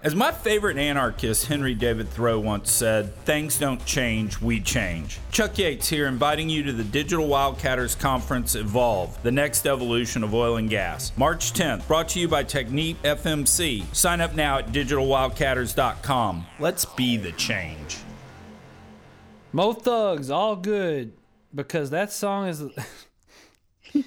As my favorite anarchist, Henry David Thoreau, once said, things don't change, we change. Chuck Yates here, inviting you to the Digital Wildcatters Conference Evolve, the next evolution of oil and gas. March 10th, brought to you by Technip FMC. Sign up now at digitalwildcatters.com. Let's be the change. Mo Thugs, all good, because that song is.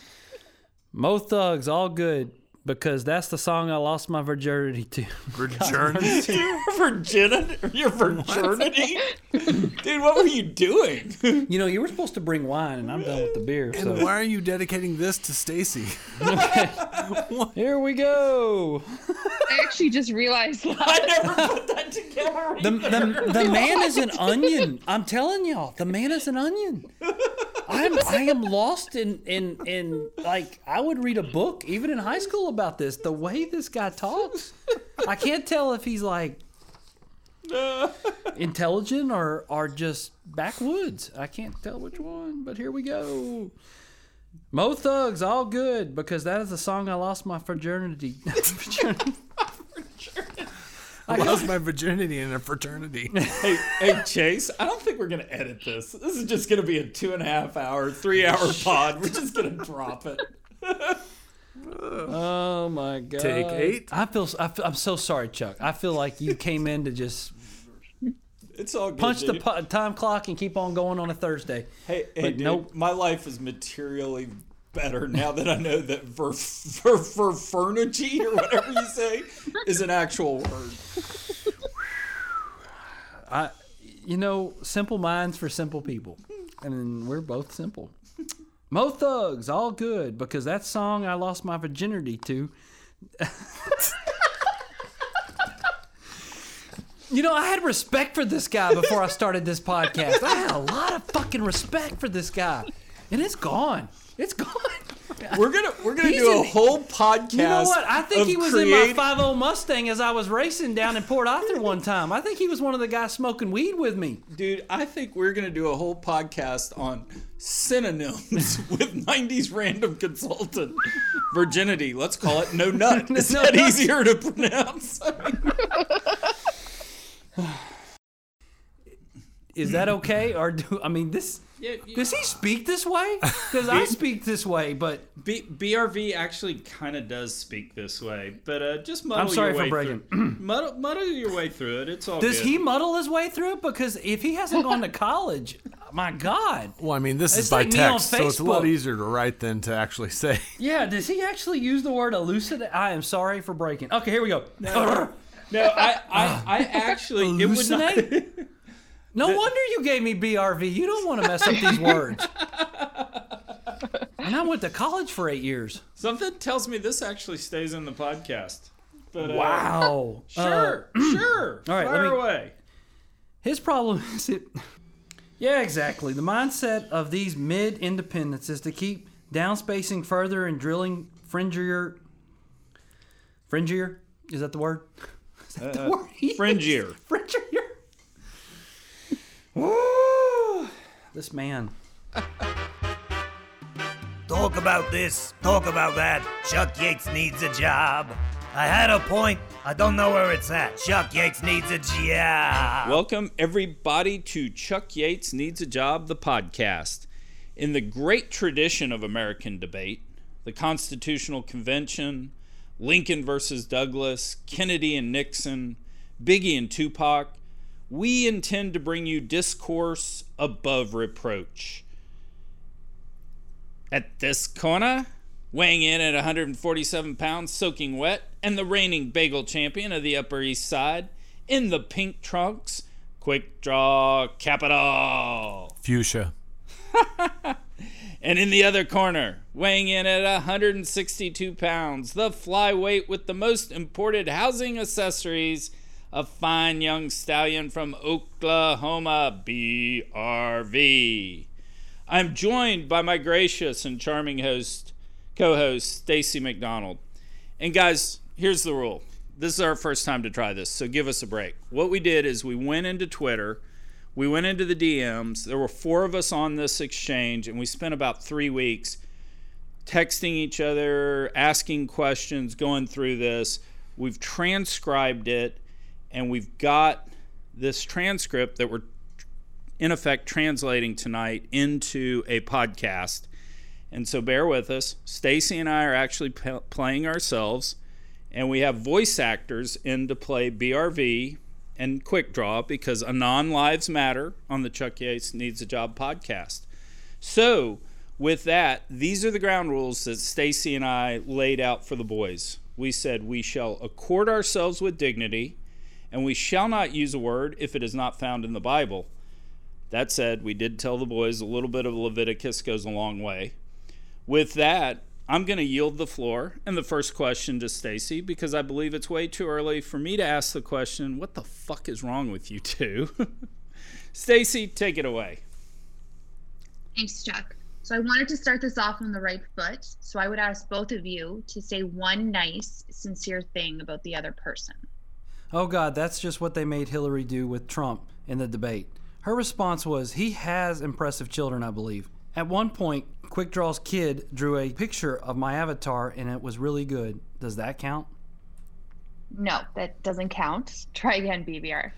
Mo Thugs, all good, because that's the song I lost my virginity to. Virginity. Your virginity? Your virginity? Dude, what were you doing? You know, you were supposed to bring wine, and I'm done with the beer. and So why are you dedicating this to Stacy? here we go. I actually just realized that. I never put that together. The, the, the man is an onion. I'm telling y'all, the man is an onion. I'm I am lost in in in like I would read a book even in high school about this. The way this guy talks, I can't tell if he's like intelligent or or just backwoods. I can't tell which one. But here we go. Mo Thugs, all good because that is the song I lost my virginity. I lost my virginity in a fraternity. Hey, hey, Chase, I don't think we're going to edit this. This is just going to be a two and a half hour, three hour pod. We're just going to drop it. Oh my god! Take eight. I feel, I feel I'm so sorry, Chuck. I feel like you came in to just It's all good. punch the dude. pu- time clock and keep on going on a Thursday. Hey, hey but dude, nope. my life is materially better now that I know that ver, ver, ver, furniture or whatever you say is an actual word. I, you know, simple minds for simple people, and we're both simple. Mo Thugs, all good because that song I lost my virginity to. You know, I had respect for this guy before I started this podcast. I had a lot of fucking respect for this guy, and it's gone. It's gone. We're gonna we're gonna He's do a in- whole podcast. You know what? I think of he was in my 50 Mustang as I was racing down in Port Arthur one time. I think he was one of the guys smoking weed with me. Dude, I think we're gonna do a whole podcast on synonyms with '90s random consultant virginity. Let's call it no nut. Is No that nut. easier to pronounce? Is that okay? Or do I mean this? Yeah, you- Does he speak this way? Because I speak this way, but B- BRV actually kind of does speak this way, but uh, just muddle I'm sorry your for way breaking. through. muddle, muddle your way through it. It's all does good. he muddle his way through it? Because if he hasn't gone to college, my God. Well, I mean, this It's is by like me text, so it's a lot easier to write than to actually say. Yeah, does he actually use the word elucidate? I am sorry for breaking. Okay, here we go. No, I, I, I actually it would not. No wonder you gave me BRV. You don't want to mess up these words. And I went to college for eight years. Something tells me this actually stays in the podcast. But uh, Wow. Sure, uh, sure. all right, Fire let me- away. His problem is it. Yeah, exactly. The mindset of these mid independents is to keep downspacing further and drilling fringier. Fringier? Is that the word? Is that the uh, uh, word? Fringier. Fringier. Woo! This man. Talk about this, talk about that. Chuck Yates needs a job. I had a point. I don't know where it's at. Chuck Yates needs a job. Welcome, everybody, to Chuck Yates Needs a Job, the podcast. In the great tradition of American debate, the Constitutional Convention, Lincoln versus Douglas, Kennedy and Nixon, Biggie and Tupac, we intend to bring you discourse above reproach. At this corner, weighing in at 147 pounds, soaking wet, and the reigning bagel champion of the Upper East Side, in the pink trunks, quick draw capital. Fuchsia. And in the other corner, weighing in at 162 pounds, the flyweight with the most imported housing accessories, a fine young stallion from Oklahoma, BRV. I'm joined by my gracious and charming host, co-host Stacy McDonald. And guys, here's the rule. This is our first time to try this, so give us a break. What we did is we went into Twitter, we went into the DMs. There were four of us on this exchange, and we spent about three weeks texting each other, asking questions, going through this. We've transcribed it, and we've got this transcript that we're in effect translating tonight into a podcast. And so bear with us. Stacy and I are actually p- playing ourselves, and we have voice actors in to play BRV and Quick Draw because Anon Lives Matter on the Chuck Yates Needs a Job podcast. So, with that, these are the ground rules that Stacy and I laid out for the boys. We said we shall accord ourselves with dignity, and we shall not use a word if it is not found in the Bible. That said, we did tell the boys a little bit of Leviticus goes a long way. With that, I'm going to yield the floor and the first question to Stacy because I believe it's way too early for me to ask the question, what the fuck is wrong with you two? Stacy, take it away. Thanks, Chuck. So I wanted to start this off on the right foot. So I would ask both of you to say one nice, sincere thing about the other person. Oh, God, that's just what they made Hillary do with Trump in the debate. Her response was, He has impressive children, I believe. At one point, Quick Draw's kid drew a picture of my avatar and it was really good. Does that count? No, that doesn't count. Try again, BBR.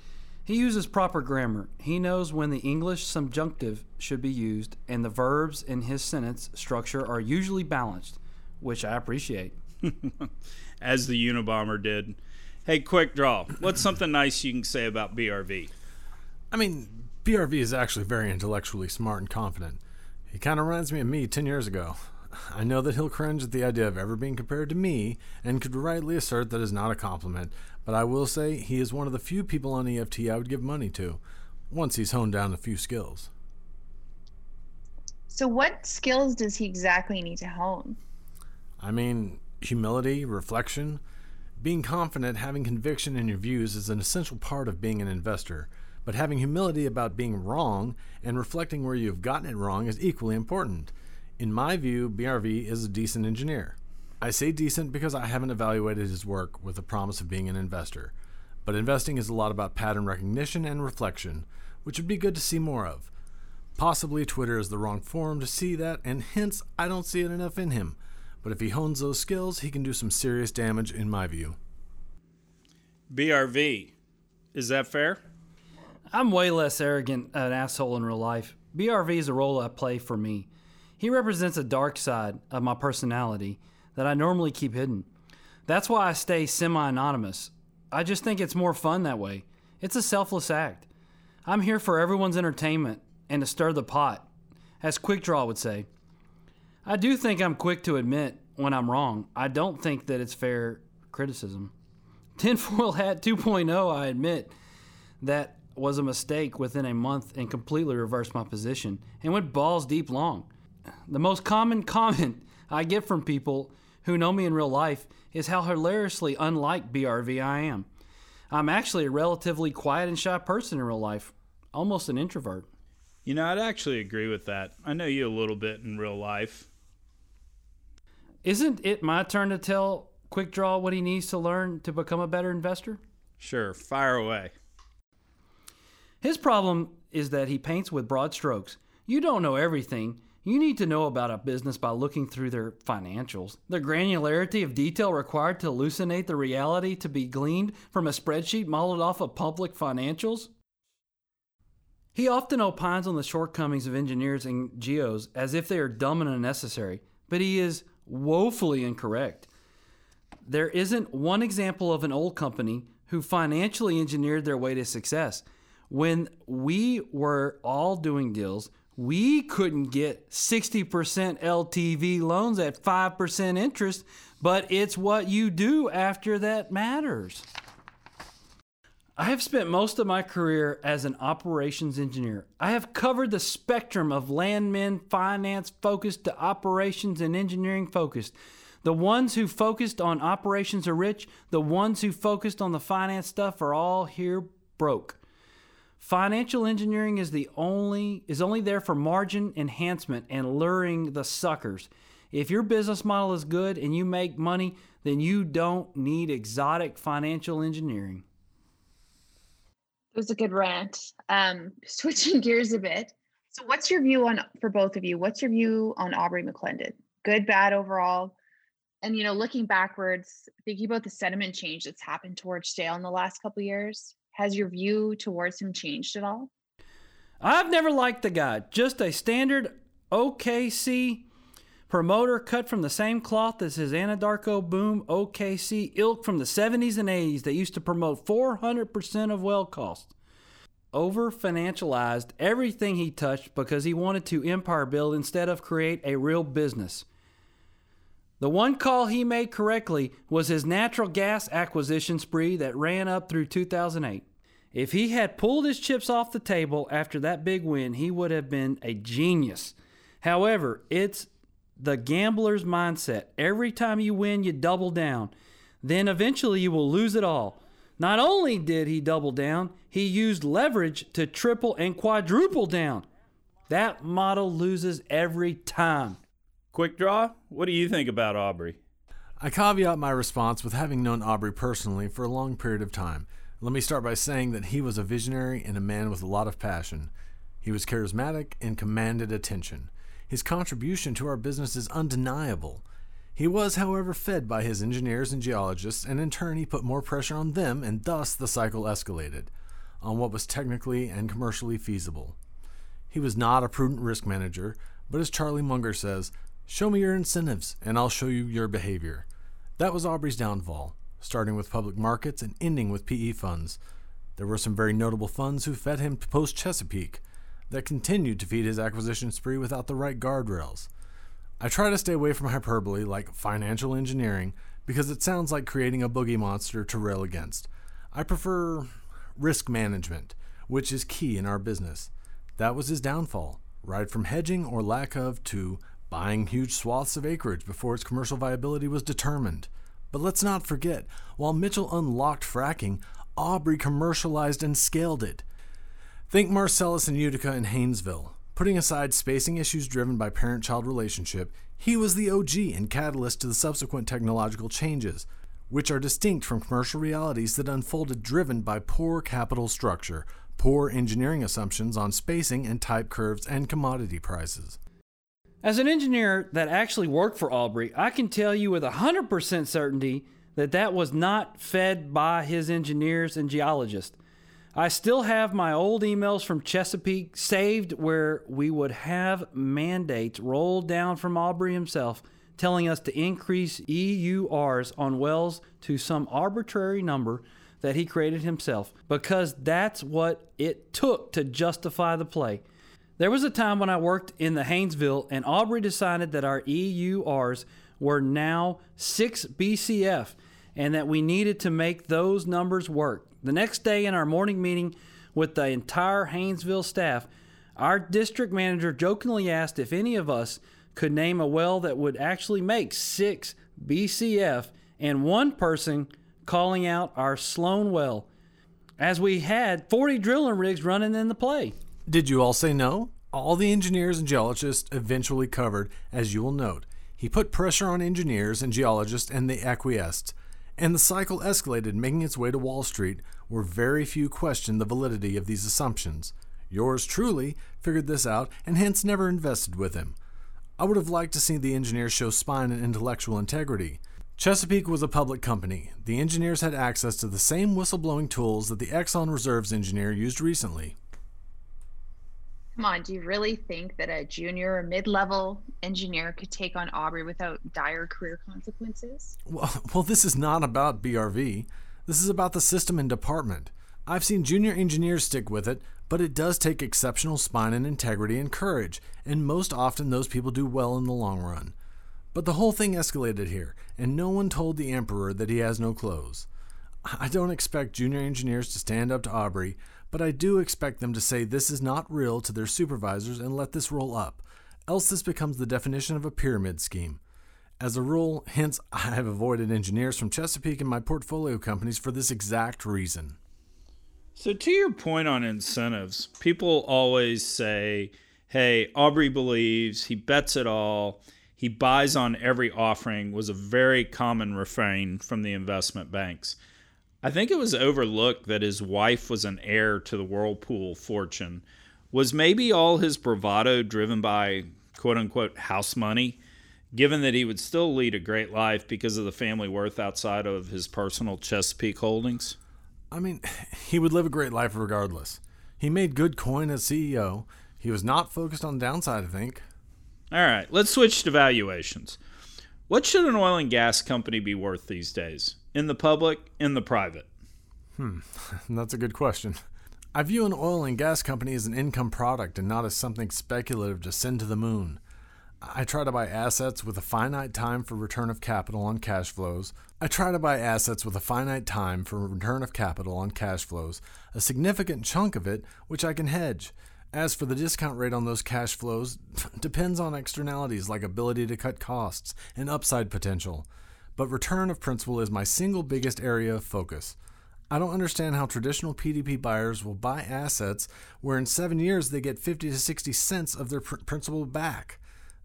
He uses proper grammar. He knows when the English subjunctive should be used, and the verbs in his sentence structure are usually balanced, which I appreciate. As the Unabomber did. Hey, quick draw. What's something nice you can say about BRV? I mean, BRV is actually very intellectually smart and confident. He kind of reminds me of me 10 years ago. I know that he'll cringe at the idea of ever being compared to me and could rightly assert that is not a compliment, but I will say he is one of the few people on EFT I would give money to, once he's honed down a few skills. So, what skills does he exactly need to hone? I mean, humility, reflection. Being confident, having conviction in your views is an essential part of being an investor, but having humility about being wrong and reflecting where you've gotten it wrong is equally important. In my view, BRV is a decent engineer. I say decent because I haven't evaluated his work with the promise of being an investor. But investing is a lot about pattern recognition and reflection, which would be good to see more of. Possibly Twitter is the wrong forum to see that, and hence I don't see it enough in him. But if he hones those skills, he can do some serious damage in my view. BRV. Is that fair? I'm way less arrogant an asshole in real life. BRV is a role I play for me. He represents a dark side of my personality that I normally keep hidden. That's why I stay semi anonymous. I just think it's more fun that way. It's a selfless act. I'm here for everyone's entertainment and to stir the pot, as Quick Draw would say. I do think I'm quick to admit when I'm wrong. I don't think that it's fair criticism. Tinfoil Hat 2.0, I admit that was a mistake within a month and completely reversed my position and went balls deep long. The most common comment I get from people who know me in real life is how hilariously unlike BRV I am. I'm actually a relatively quiet and shy person in real life, almost an introvert. You know, I'd actually agree with that. I know you a little bit in real life. Isn't it my turn to tell Quick Draw what he needs to learn to become a better investor? Sure, fire away. His problem is that he paints with broad strokes. You don't know everything. You need to know about a business by looking through their financials. The granularity of detail required to hallucinate the reality to be gleaned from a spreadsheet modeled off of public financials. He often opines on the shortcomings of engineers and geos as if they are dumb and unnecessary, but he is woefully incorrect. There isn't one example of an old company who financially engineered their way to success. When we were all doing deals, we couldn't get 60% LTV loans at 5% interest, but it's what you do after that matters. I have spent most of my career as an operations engineer. I have covered the spectrum of landmen, finance focused to operations and engineering focused. The ones who focused on operations are rich, the ones who focused on the finance stuff are all here broke. Financial engineering is the only is only there for margin enhancement and luring the suckers. If your business model is good and you make money, then you don't need exotic financial engineering. It was a good rant. Um, switching gears a bit. So, what's your view on for both of you? What's your view on Aubrey McClendon? Good, bad overall? And you know, looking backwards, thinking about the sentiment change that's happened towards Dale in the last couple years, has your view towards him changed at all? I've never liked the guy. Just a standard OKC promoter cut from the same cloth as his Anadarko Boom OKC ilk from the 70s and 80s that used to promote 400% of well cost. Over financialized everything he touched because he wanted to empire build instead of create a real business. The one call he made correctly was his natural gas acquisition spree that ran up through 2008. If he had pulled his chips off the table after that big win, he would have been a genius. However, it's the gambler's mindset. Every time you win, you double down. Then eventually you will lose it all. Not only did he double down, he used leverage to triple and quadruple down. That model loses every time. Quick draw, what do you think about Aubrey? I caveat my response with having known Aubrey personally for a long period of time. Let me start by saying that he was a visionary and a man with a lot of passion. He was charismatic and commanded attention. His contribution to our business is undeniable. He was, however, fed by his engineers and geologists, and in turn he put more pressure on them, and thus the cycle escalated on what was technically and commercially feasible. He was not a prudent risk manager, but as Charlie Munger says, show me your incentives and I'll show you your behavior. That was Aubrey's downfall, starting with public markets and ending with PE funds. There were some very notable funds who fed him post Chesapeake that continued to feed his acquisition spree without the right guardrails. I try to stay away from hyperbole like financial engineering because it sounds like creating a boogie monster to rail against. I prefer risk management, which is key in our business. That was his downfall, right from hedging or lack of to buying huge swaths of acreage before its commercial viability was determined. But let's not forget, while Mitchell unlocked fracking, Aubrey commercialized and scaled it. Think Marcellus and Utica and Haynesville. Putting aside spacing issues driven by parent child relationship, he was the OG and catalyst to the subsequent technological changes, which are distinct from commercial realities that unfolded driven by poor capital structure, poor engineering assumptions on spacing and type curves, and commodity prices. As an engineer that actually worked for Aubrey, I can tell you with 100% certainty that that was not fed by his engineers and geologists. I still have my old emails from Chesapeake saved where we would have mandates rolled down from Aubrey himself telling us to increase EURs on wells to some arbitrary number that he created himself because that's what it took to justify the play. There was a time when I worked in the Haynesville and Aubrey decided that our EURs were now 6 BCF and that we needed to make those numbers work. The next day, in our morning meeting with the entire Haynesville staff, our district manager jokingly asked if any of us could name a well that would actually make 6 BCF, and one person calling out our Sloan well, as we had 40 drilling rigs running in the play. Did you all say no? All the engineers and geologists eventually covered, as you will note. He put pressure on engineers and geologists, and they acquiesced and the cycle escalated, making its way to Wall Street, where very few questioned the validity of these assumptions. Yours truly figured this out and hence never invested with him. I would have liked to see the engineers show spine and intellectual integrity. Chesapeake was a public company. The engineers had access to the same whistleblowing tools that the Exxon Reserves engineer used recently. Come on, do you really think that a junior or mid level engineer could take on Aubrey without dire career consequences? Well, well, this is not about BRV. This is about the system and department. I've seen junior engineers stick with it, but it does take exceptional spine and integrity and courage, and most often those people do well in the long run. But the whole thing escalated here, and no one told the Emperor that he has no clothes. I don't expect junior engineers to stand up to Aubrey, but I do expect them to say this is not real to their supervisors and let this roll up, else this becomes the definition of a pyramid scheme. As a rule, hence, I have avoided engineers from Chesapeake and my portfolio companies for this exact reason. So, to your point on incentives, people always say, hey, Aubrey believes, he bets it all, he buys on every offering, was a very common refrain from the investment banks. I think it was overlooked that his wife was an heir to the Whirlpool fortune. Was maybe all his bravado driven by quote unquote house money? given that he would still lead a great life because of the family worth outside of his personal Chesapeake holdings? I mean, he would live a great life regardless. He made good coin as CEO. He was not focused on the downside, I think. All right, let's switch to valuations. What should an oil and gas company be worth these days? In the public, in the private? Hmm, that's a good question. I view an oil and gas company as an income product and not as something speculative to send to the moon. I try to buy assets with a finite time for return of capital on cash flows. I try to buy assets with a finite time for return of capital on cash flows, a significant chunk of it which I can hedge. As for the discount rate on those cash flows, depends on externalities like ability to cut costs and upside potential. But return of principal is my single biggest area of focus. I don't understand how traditional PDP buyers will buy assets where in seven years they get 50 to 60 cents of their pr- principal back.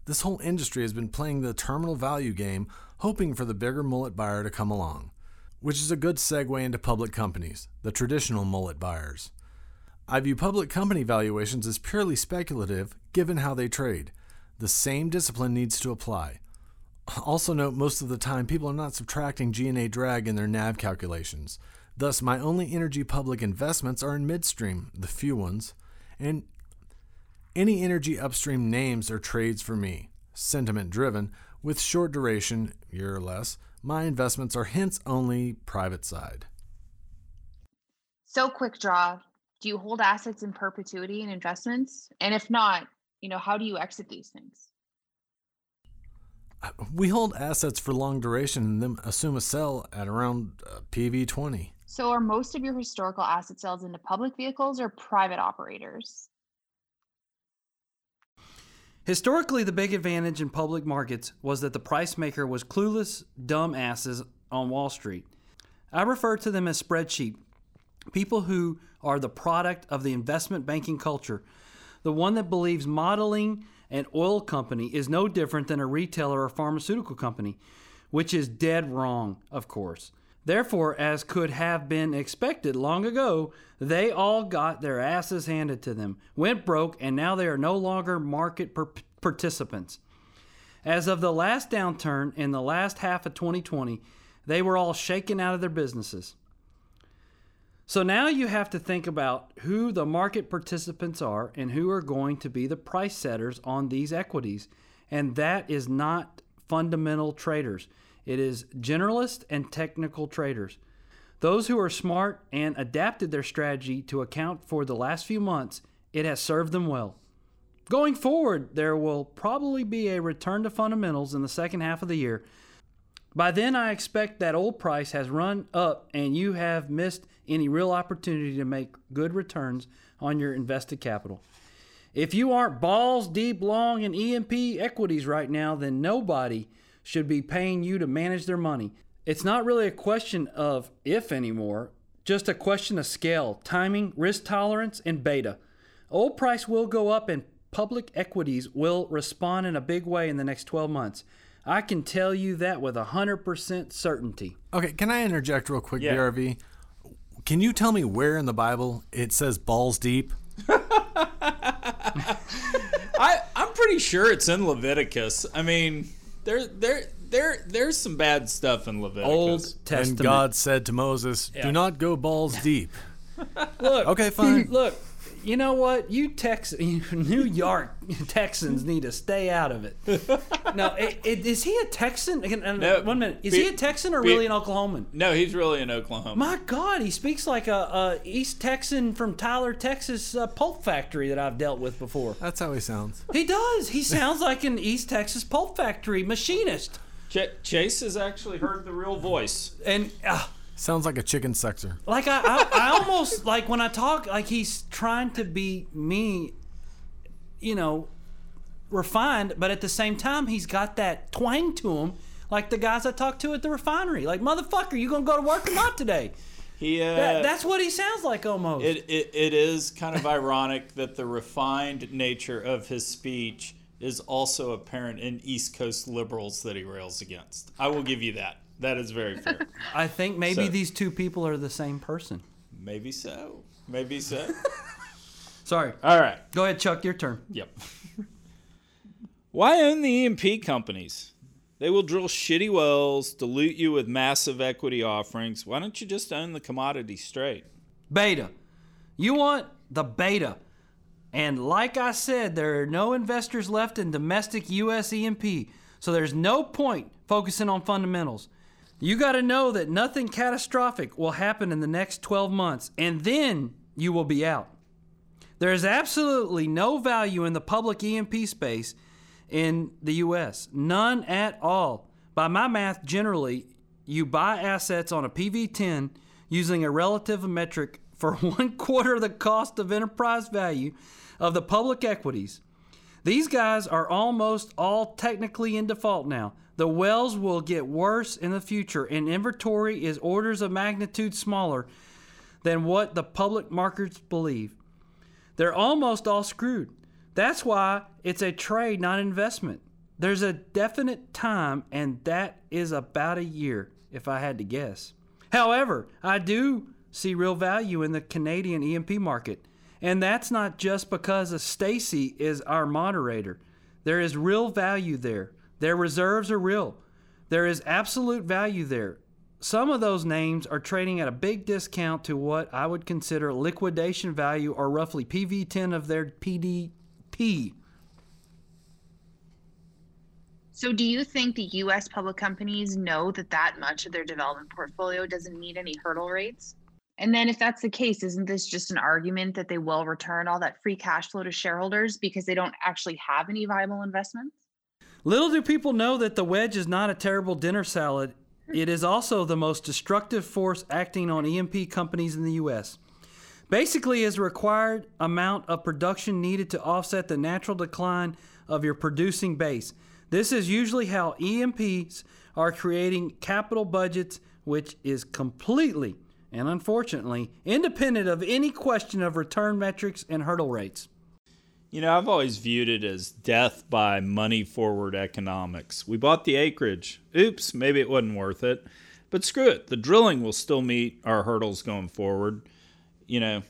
This whole industry has been playing the terminal value game, hoping for the bigger mullet buyer to come along, which is a good segue into public companies, the traditional mullet buyers. I view public company valuations as purely speculative given how they trade. The same discipline needs to apply. Also note most of the time people are not subtracting G&A drag in their NAV calculations. Thus my only energy public investments are in midstream, the few ones, and any energy upstream names are trades for me, sentiment driven, with short duration, year or less. My investments are hence only private side. So quick draw. Do you hold assets in perpetuity in investments? And if not, you know, how do you exit these things? We hold assets for long duration and then assume a sell at around uh, PV 20. So are most of your historical asset sales into public vehicles or private operators? Historically, the big advantage in public markets was that the price maker was clueless, dumb asses on Wall Street. I refer to them as spreadsheet people who are the product of the investment banking culture, the one that believes modeling an oil company is no different than a retailer or pharmaceutical company, which is dead wrong, of course. Therefore, as could have been expected long ago, they all got their asses handed to them, went broke, and now they are no longer market per- participants. As of the last downturn in the last half of 2020, they were all shaken out of their businesses. So now you have to think about who the market participants are and who are going to be the price setters on these equities. And that is not fundamental traders, it is generalist and technical traders. Those who are smart and adapted their strategy to account for the last few months, it has served them well. Going forward, there will probably be a return to fundamentals in the second half of the year. By then, I expect that oil price has run up and you have missed any real opportunity to make good returns on your invested capital. If you aren't balls deep long in E&P equities right now, then nobody should be paying you to manage their money. It's not really a question of if anymore, just a question of scale, timing, risk tolerance, and beta. Oil price will go up and public equities will respond in a big way in the next 12 months. I can tell you that with 100% certainty. Okay, can I interject real quick, Yeah. BRV? Can you tell me where in the Bible it says balls deep? I I'm pretty sure it's in Leviticus. I mean, there there there there's some bad stuff in Leviticus. Old Testament. And God said to Moses, Yeah. Do not go balls deep. Look, Okay, fine. Look, you know what? You Tex, you New York Texans need to stay out of it. No, it, it, is he a Texan? No, one minute. Is be- he a Texan or be- really an Oklahoman? No, he's really an Oklahoma. My God, he speaks like a, a East Texan from Tyler, Texas uh, pulp factory that I've dealt with before. That's how he sounds. He does. He sounds like an East Texas pulp factory machinist. Ch- Chase has actually heard the real voice. And uh, Sounds like a chicken sexer. like I, I, I almost like when I talk, like he's trying to be me, you know, refined, but at the same time, he's got that twang to him, like the guys I talk to at the refinery. Like, motherfucker, you gonna go to work or not today? He uh, That, that's what he sounds like almost. it, it it is kind of ironic that the refined nature of his speech is also apparent in East Coast liberals that he rails against. I will give you that. That is very fair. I think maybe So- these two people are the same person. Maybe so. Maybe so. Sorry. All right. Go ahead, Chuck. Your turn. Yep. Why own the E&P companies? They will drill shitty wells, dilute you with massive equity offerings. Why don't you just own the commodity straight? Beta. You want the beta. And like I said, there are no investors left in domestic US E&P, so there's no point focusing on fundamentals. You got to know that nothing catastrophic will happen in the next 12 months, and then you will be out. There is absolutely no value in the public E&P space in the US. None at all. By my math, generally, you buy assets on a PV10 using a relative metric for one quarter the cost of enterprise value of the public equities. These guys are almost all technically in default now. The wells will get worse in the future, and inventory is orders of magnitude smaller than what the public markets believe. They're almost all screwed. That's why it's a trade, not investment. There's a definite time, and that is about a year, if I had to guess. However, I do see real value in the Canadian E&P market, and that's not just because Stacy is our moderator. There is real value there. Their reserves are real. There is absolute value there. Some of those names are trading at a big discount to what I would consider liquidation value or roughly PV10 of their PDP. So, do you think the US public companies know that that much of their development portfolio doesn't meet any hurdle rates? And then, if that's the case, isn't this just an argument that they will return all that free cash flow to shareholders because they don't actually have any viable investments? Little do people know that the wedge is not a terrible dinner salad. It is also the most destructive force acting on E&P companies in the U.S. Basically, is a required amount of production needed to offset the natural decline of your producing base. This is usually how E&Ps are creating capital budgets, which is completely and unfortunately independent of any question of return metrics and hurdle rates. You know, I've always viewed it as death by money forward economics. We bought the acreage. Oops, maybe it wasn't worth it. But screw it, the drilling will still meet our hurdles going forward. You know,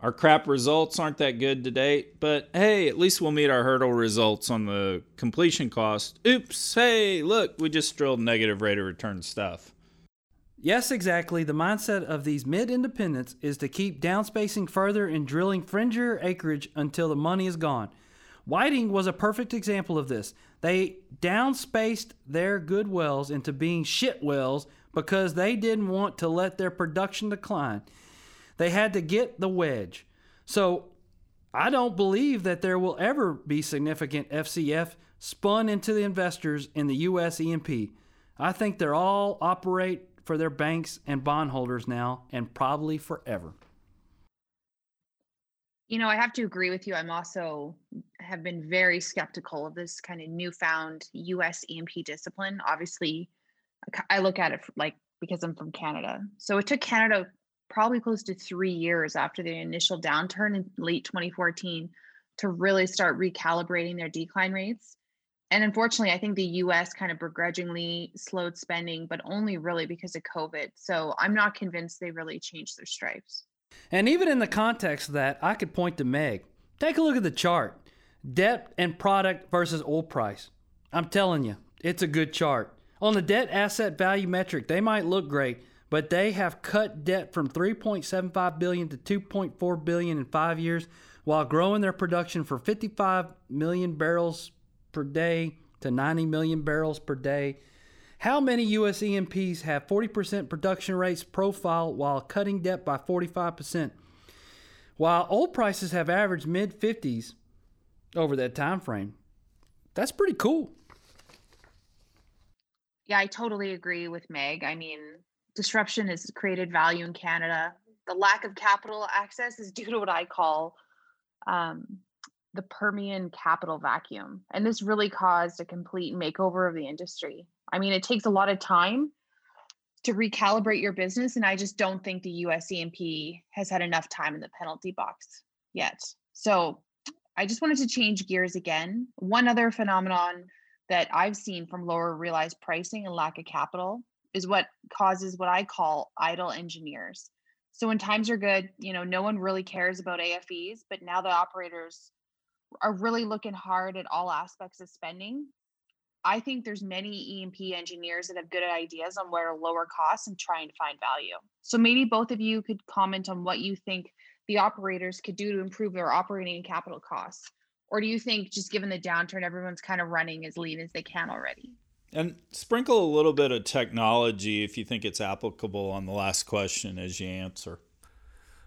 our crap results aren't that good to date, but hey, at least we'll meet our hurdle results on the completion cost. Oops, hey, look, we just drilled negative rate of return stuff. Yes, exactly. The mindset of these mid independents is to keep downspacing further and drilling fringier acreage until the money is gone. Whiting was a perfect example of this. They downspaced their good wells into being shit wells because they didn't want to let their production decline. They had to get the wedge. So I don't believe that there will ever be significant FCF spun into the investors in the US E&P. I think they're all operate for their banks and bondholders now and probably forever. You know, I have to agree with you. I'm also have been very skeptical of this kind of newfound US E&P discipline. Obviously, I look at it like because I'm from Canada. So it took Canada probably close to 3 years after the initial downturn in late 2014 to really start recalibrating their decline rates and unfortunately, I think the US kind of begrudgingly slowed spending, but only really because of COVID. So I'm not convinced they really changed their stripes. And even in the context of that, I could point to Meg. Take a look at the chart debt and product versus oil price. I'm telling you, it's a good chart. On the debt asset value metric, they might look great, but they have cut debt from 3.75 billion to 2.4 billion in 5 years while growing their production for 55 million barrels per day to 90 million barrels per day. How many U.S. E&Ps have 40% production rates profile while cutting debt by 45%? While oil prices have averaged mid 50s over that time frame, that's pretty cool. Yeah, I totally agree with Meg. I mean, disruption has created value in Canada. The lack of capital access is due to what I call um, the Permian capital vacuum. And this really caused a complete makeover of the industry. I mean, it takes a lot of time to recalibrate your business. And I just don't think the US E&P has had enough time in the penalty box yet. So I just wanted to change gears again. One other phenomenon that I've seen from lower realized pricing and lack of capital is what causes what I call idle engineers. So when times are good, you know, no one really cares about AFEs, but now the operators are really looking hard at all aspects of spending. I think there's many E&P engineers that have good ideas on where to lower costs and trying to find value. So maybe both of you could comment on what you think the operators could do to improve their operating capital costs. Or do you think just given the downturn, everyone's kind of running as lean as they can already? And sprinkle a little bit of technology if you think it's applicable on the last question as you answer.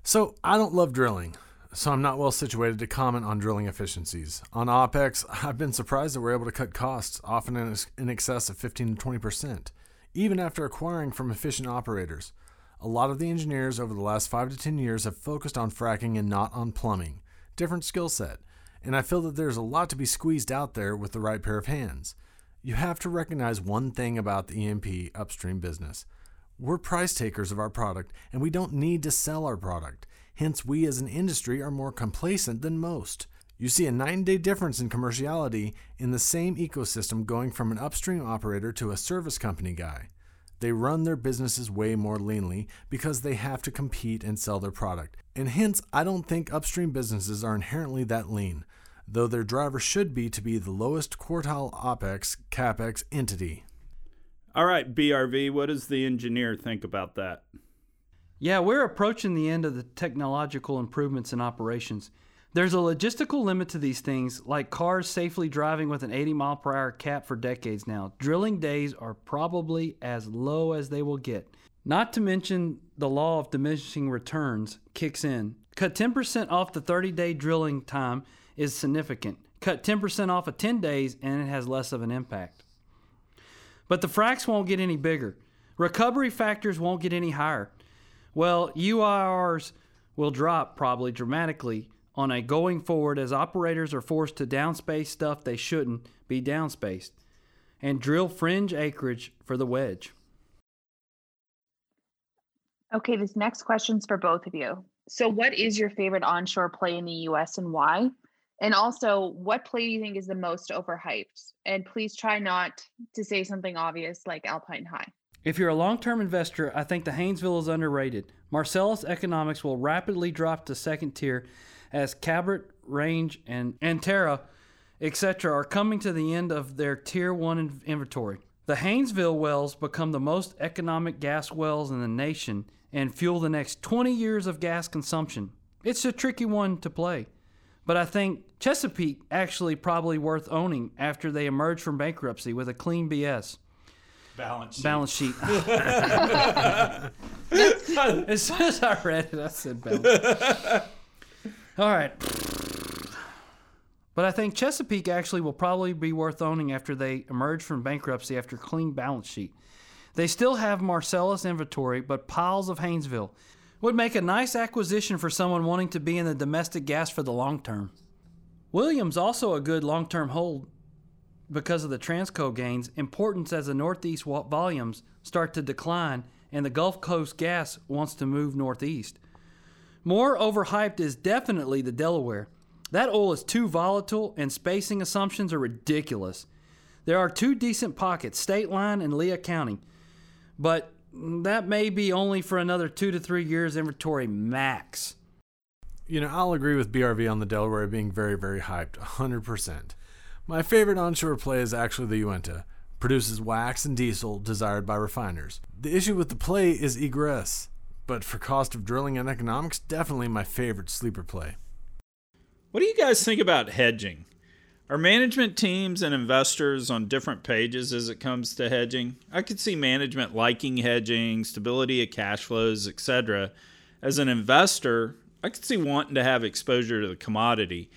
So, I don't love drilling, so I'm not well situated to comment on drilling efficiencies. On OPEX, I've been surprised that we're able to cut costs, often in, excess of 15 to 20%, even after acquiring from efficient operators. A lot of the engineers over the last 5 to 10 years have focused on fracking and not on plumbing. Different skill set. And I feel that there's a lot to be squeezed out there with the right pair of hands. You have to recognize one thing about the E&P upstream business. We're price takers of our product, and we don't need to sell our product. Hence, we as an industry are more complacent than most. You see a nine day difference in commerciality in the same ecosystem going from an upstream operator to a service company guy. They run their businesses way more leanly because they have to compete and sell their product. And hence, I don't think upstream businesses are inherently that lean, though their driver should be to be the lowest quartile OPEX, CAPEX entity. All right, BRV, what does the engineer think about that? Yeah, we're approaching the end of the technological improvements in operations. There's a logistical limit to these things, like cars safely driving with an 80 mile per hour cap for decades now. Drilling days are probably as low as they will get. Not to mention the law of diminishing returns kicks in. Cut 10% off the 30 day drilling time is significant. Cut 10% off of 10 days and it has less of an impact. But the fracs won't get any bigger. Recovery factors won't get any higher. Well, EURs will drop probably dramatically on a going forward as operators are forced to downspace stuff they shouldn't be downspaced and drill fringe acreage for the wedge. Okay, this next question's for both of you. So, what is your favorite onshore play in the US and why? And also, what play do you think is the most overhyped? And please try not to say something obvious like Alpine High. If you're a long term investor, I think the Haynesville is underrated. Marcellus economics will rapidly drop to second tier as Cabot, Range, and Antero, etc., are coming to the end of their tier one inventory. The Haynesville wells become the most economic gas wells in the nation and fuel the next 20 years of gas consumption. It's a tricky one to play. But I think Chesapeake actually probably worth owning after they emerge from bankruptcy with a clean BS. Balance sheet. Balance sheet. as soon as I read it, I said balance. All right. But I think Chesapeake actually will probably be worth owning after they emerge from bankruptcy after clean balance sheet. They still have Marcellus inventory, but piles of Haynesville would make a nice acquisition for someone wanting to be in the domestic gas for the long term. Williams also a good long term hold because of the Transco gains, importance as the Northeast volumes start to decline and the Gulf Coast gas wants to move northeast. More overhyped is definitely the Delaware. That oil is too volatile and spacing assumptions are ridiculous. There are two decent pockets, State Line and Lea County, but that may be only for another two to three years inventory max. You know, I'll agree with BRV on the Delaware being very, very hyped, 100%. My favorite onshore play is actually the Uinta. Produces wax and diesel desired by refiners. The issue with the play is egress, but for cost of drilling and economics, definitely my favorite sleeper play. What do you guys think about hedging? Are management teams and investors on different pages as it comes to hedging? I could see management liking hedging, stability of cash flows, etc. As an investor, I could see wanting to have exposure to the commodity.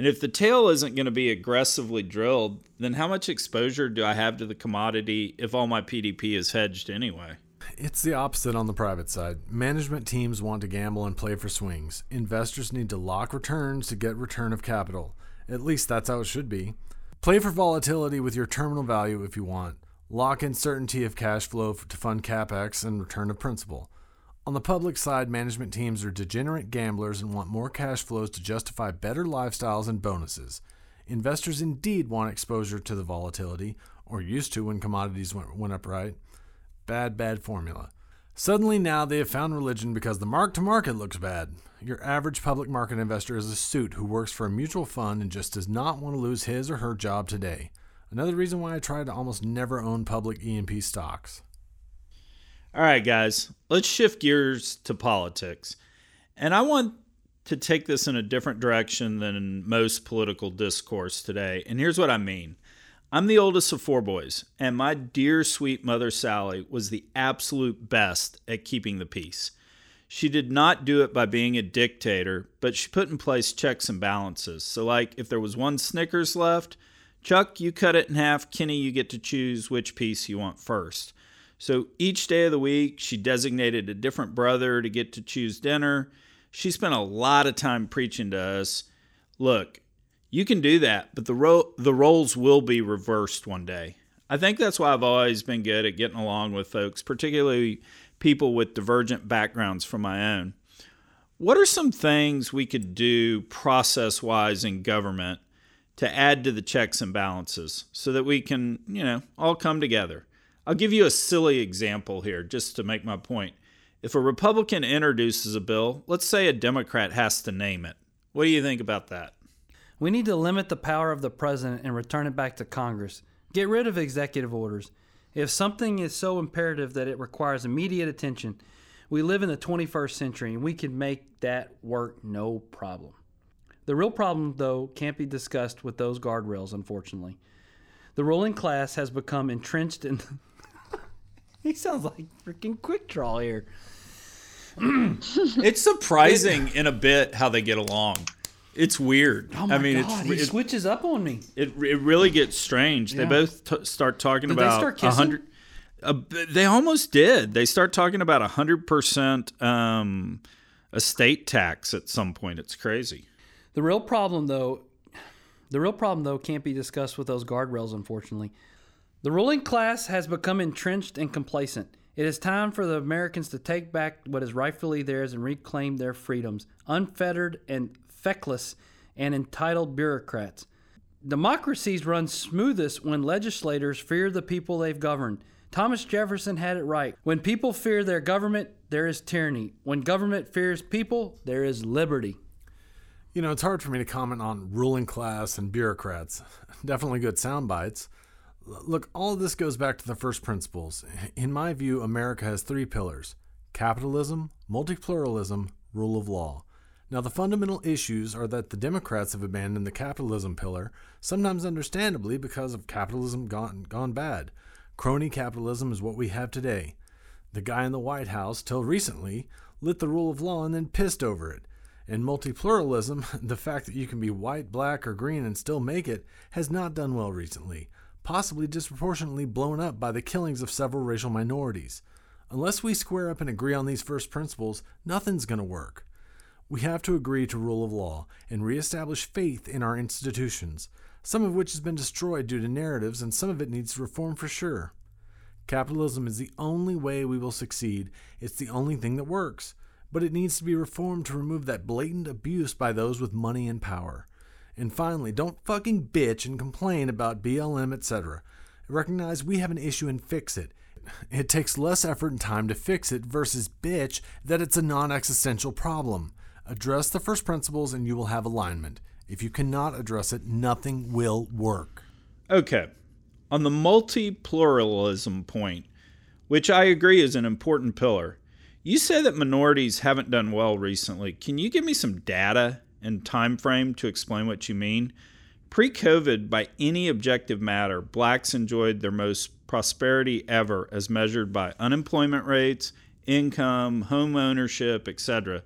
And if the tail isn't going to be aggressively drilled, then how much exposure do I have to the commodity if all my PDP is hedged anyway? It's the opposite on the private side. Management teams want to gamble and play for swings. Investors need to lock returns to get return of capital. At least that's how it should be. Play for volatility with your terminal value if you want. Lock in certainty of cash flow to fund capex and return of principal. On the public side, management teams are degenerate gamblers and want more cash flows to justify better lifestyles and bonuses. Investors indeed want exposure to the volatility, or used to when commodities went, went up right. Bad, bad formula. Suddenly now they have found religion because the mark to market looks bad. Your average public market investor is a suit who works for a mutual fund and just does not want to lose his or her job today. Another reason why I try to almost never own public E&P stocks. All right, guys, let's shift gears to politics. And I want to take this in a different direction than most political discourse today. And here's what I mean I'm the oldest of four boys, and my dear sweet mother Sally was the absolute best at keeping the peace. She did not do it by being a dictator, but she put in place checks and balances. So, like, if there was one Snickers left, Chuck, you cut it in half. Kenny, you get to choose which piece you want first. So each day of the week, she designated a different brother to get to choose dinner. She spent a lot of time preaching to us look, you can do that, but the ro- the roles will be reversed one day. I think that's why I've always been good at getting along with folks, particularly people with divergent backgrounds from my own. What are some things we could do process wise in government to add to the checks and balances so that we can, you know, all come together? I'll give you a silly example here just to make my point. If a Republican introduces a bill, let's say a Democrat has to name it. What do you think about that? We need to limit the power of the president and return it back to Congress. Get rid of executive orders. If something is so imperative that it requires immediate attention, we live in the 21st century and we can make that work no problem. The real problem, though, can't be discussed with those guardrails, unfortunately. The ruling class has become entrenched in. he sounds like freaking quick draw here. it's surprising in a bit how they get along. It's weird. Oh my I mean, God, it's he it, switches up on me. it it really gets strange. They both t- start talking Did about a hundred. Uh, they almost did. They start talking about a hundred percent um, estate tax at some point. It's crazy. The real problem, though, the real problem, though, can't be discussed with those guardrails, unfortunately. The ruling class has become entrenched and complacent. It is time for the Americans to take back what is rightfully theirs and reclaim their freedoms, unfettered and feckless and entitled bureaucrats. Democracies run smoothest when legislators fear the people they've governed. Thomas Jefferson had it right. When people fear their government, there is tyranny. When government fears people, there is liberty. You know, it's hard for me to comment on ruling class and bureaucrats. Definitely good sound bites. Look, all of this goes back to the first principles. In my view, America has three pillars capitalism, multipluralism, rule of law. Now, the fundamental issues are that the Democrats have abandoned the capitalism pillar, sometimes understandably because of capitalism gone, gone bad. Crony capitalism is what we have today. The guy in the White House, till recently, lit the rule of law and then pissed over it. And multipluralism, the fact that you can be white, black, or green and still make it, has not done well recently, possibly disproportionately blown up by the killings of several racial minorities. Unless we square up and agree on these first principles, nothing's going to work. We have to agree to rule of law and reestablish faith in our institutions, some of which has been destroyed due to narratives and some of it needs reform for sure. Capitalism is the only way we will succeed. It's the only thing that works. But it needs to be reformed to remove that blatant abuse by those with money and power. And finally, don't fucking bitch and complain about BLM, etc. Recognize we have an issue and fix it. It takes less effort and time to fix it versus bitch that it's a non existential problem. Address the first principles and you will have alignment. If you cannot address it, nothing will work. Okay. On the multi-pluralism point, which I agree is an important pillar, you say that minorities haven't done well recently. Can you give me some data and time frame to explain what you mean? Pre-COVID, by any objective matter, blacks enjoyed their most prosperity ever as measured by unemployment rates, income, home ownership, etc.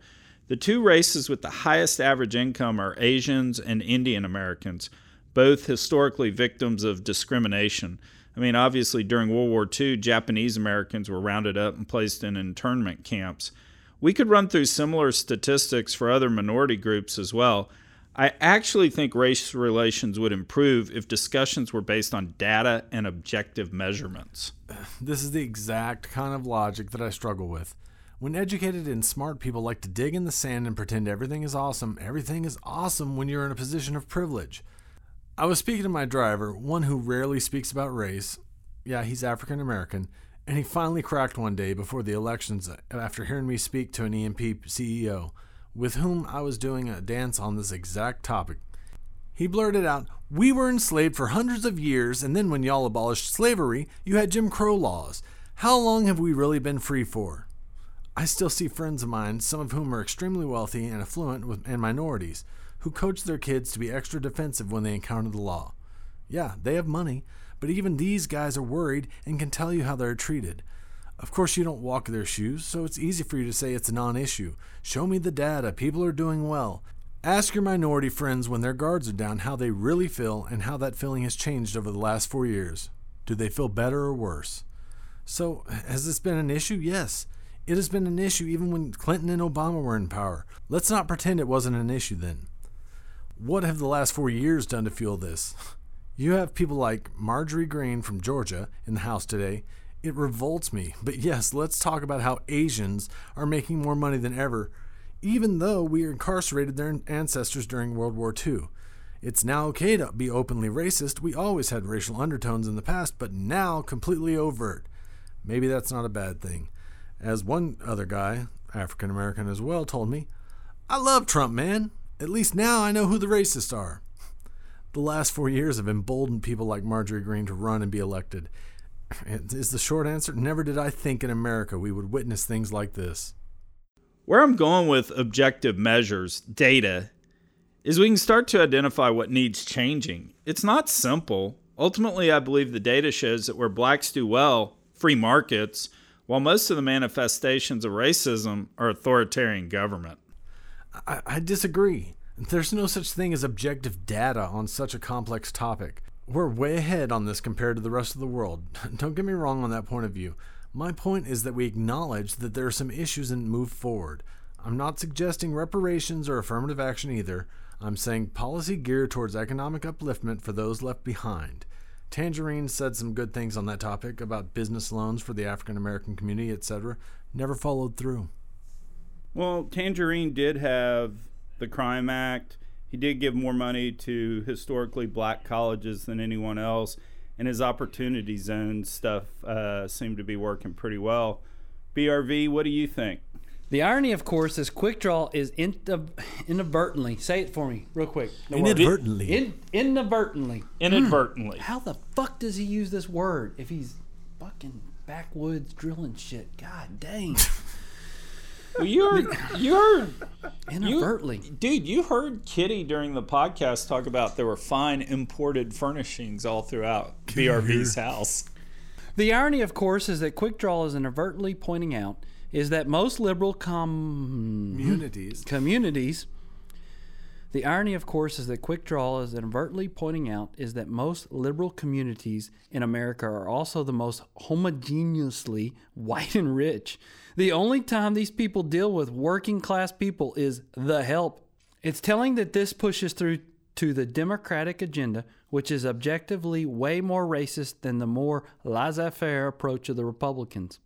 The two races with the highest average income are Asians and Indian Americans, both historically victims of discrimination. I mean, obviously, during World War II, Japanese Americans were rounded up and placed in internment camps. We could run through similar statistics for other minority groups as well. I actually think race relations would improve if discussions were based on data and objective measurements. This is the exact kind of logic that I struggle with. When educated and smart people like to dig in the sand and pretend everything is awesome, everything is awesome when you're in a position of privilege. I was speaking to my driver, one who rarely speaks about race. Yeah, he's African American, and he finally cracked one day before the elections uh, after hearing me speak to an E&P CEO, with whom I was doing a dance on this exact topic. He blurted out, We were enslaved for hundreds of years, and then when y'all abolished slavery, you had Jim Crow laws. How long have we really been free for? I still see friends of mine, some of whom are extremely wealthy and affluent with, and minorities, who coach their kids to be extra defensive when they encounter the law. Yeah, they have money, but even these guys are worried and can tell you how they're treated. Of course, you don't walk their shoes, so it's easy for you to say it's a non issue. Show me the data. People are doing well. Ask your minority friends when their guards are down how they really feel and how that feeling has changed over the last four years. Do they feel better or worse? So, has this been an issue? Yes. It has been an issue even when Clinton and Obama were in power. Let's not pretend it wasn't an issue then. What have the last four years done to fuel this? You have people like Marjorie Greene from Georgia in the House today. It revolts me. But yes, let's talk about how Asians are making more money than ever, even though we incarcerated their ancestors during World War II. It's now okay to be openly racist. We always had racial undertones in the past, but now completely overt. Maybe that's not a bad thing. As one other guy, African American as well, told me, I love Trump, man. At least now I know who the racists are. The last four years have emboldened people like Marjorie Greene to run and be elected. Is the short answer? Never did I think in America we would witness things like this. Where I'm going with objective measures, data, is we can start to identify what needs changing. It's not simple. Ultimately, I believe the data shows that where blacks do well, free markets, while most of the manifestations of racism are authoritarian government. I, I disagree. There's no such thing as objective data on such a complex topic. We're way ahead on this compared to the rest of the world. Don't get me wrong on that point of view. My point is that we acknowledge that there are some issues and move forward. I'm not suggesting reparations or affirmative action either. I'm saying policy geared towards economic upliftment for those left behind. Tangerine said some good things on that topic about business loans for the African American community, etc. Never followed through. Well, Tangerine did have the Crime Act. He did give more money to historically black colleges than anyone else, and his opportunity zone stuff uh, seemed to be working pretty well. BRV, what do you think? The irony, of course, is quick draw is inadvertently. Say it for me, real quick. No inadvertently. In, inadvertently. Inadvertently. How the fuck does he use this word if he's fucking backwoods drilling shit? God dang. Well, you heard, you heard inadvertently, you, dude. You heard Kitty during the podcast talk about there were fine imported furnishings all throughout BRV's house. The irony, of course, is that Quick Draw is inadvertently pointing out is that most liberal com- communities communities the irony, of course, is that Quick Draw is inadvertently pointing out is that most liberal communities in America are also the most homogeneously white and rich. The only time these people deal with working class people is the help. It's telling that this pushes through to the Democratic agenda, which is objectively way more racist than the more laissez faire approach of the Republicans.